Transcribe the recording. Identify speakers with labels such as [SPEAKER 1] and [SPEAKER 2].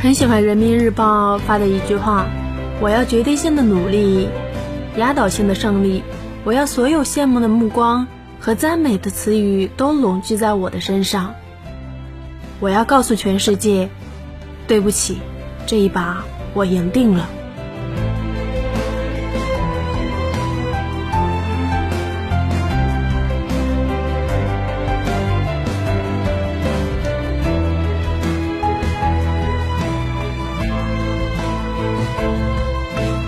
[SPEAKER 1] 很喜欢人民日报发的一句话：“我要决定性的努力，压倒性的胜利。我要所有羡慕的目光和赞美的词语都拢聚在我的身上。我要告诉全世界，对不起，这一把我赢定了。”啊！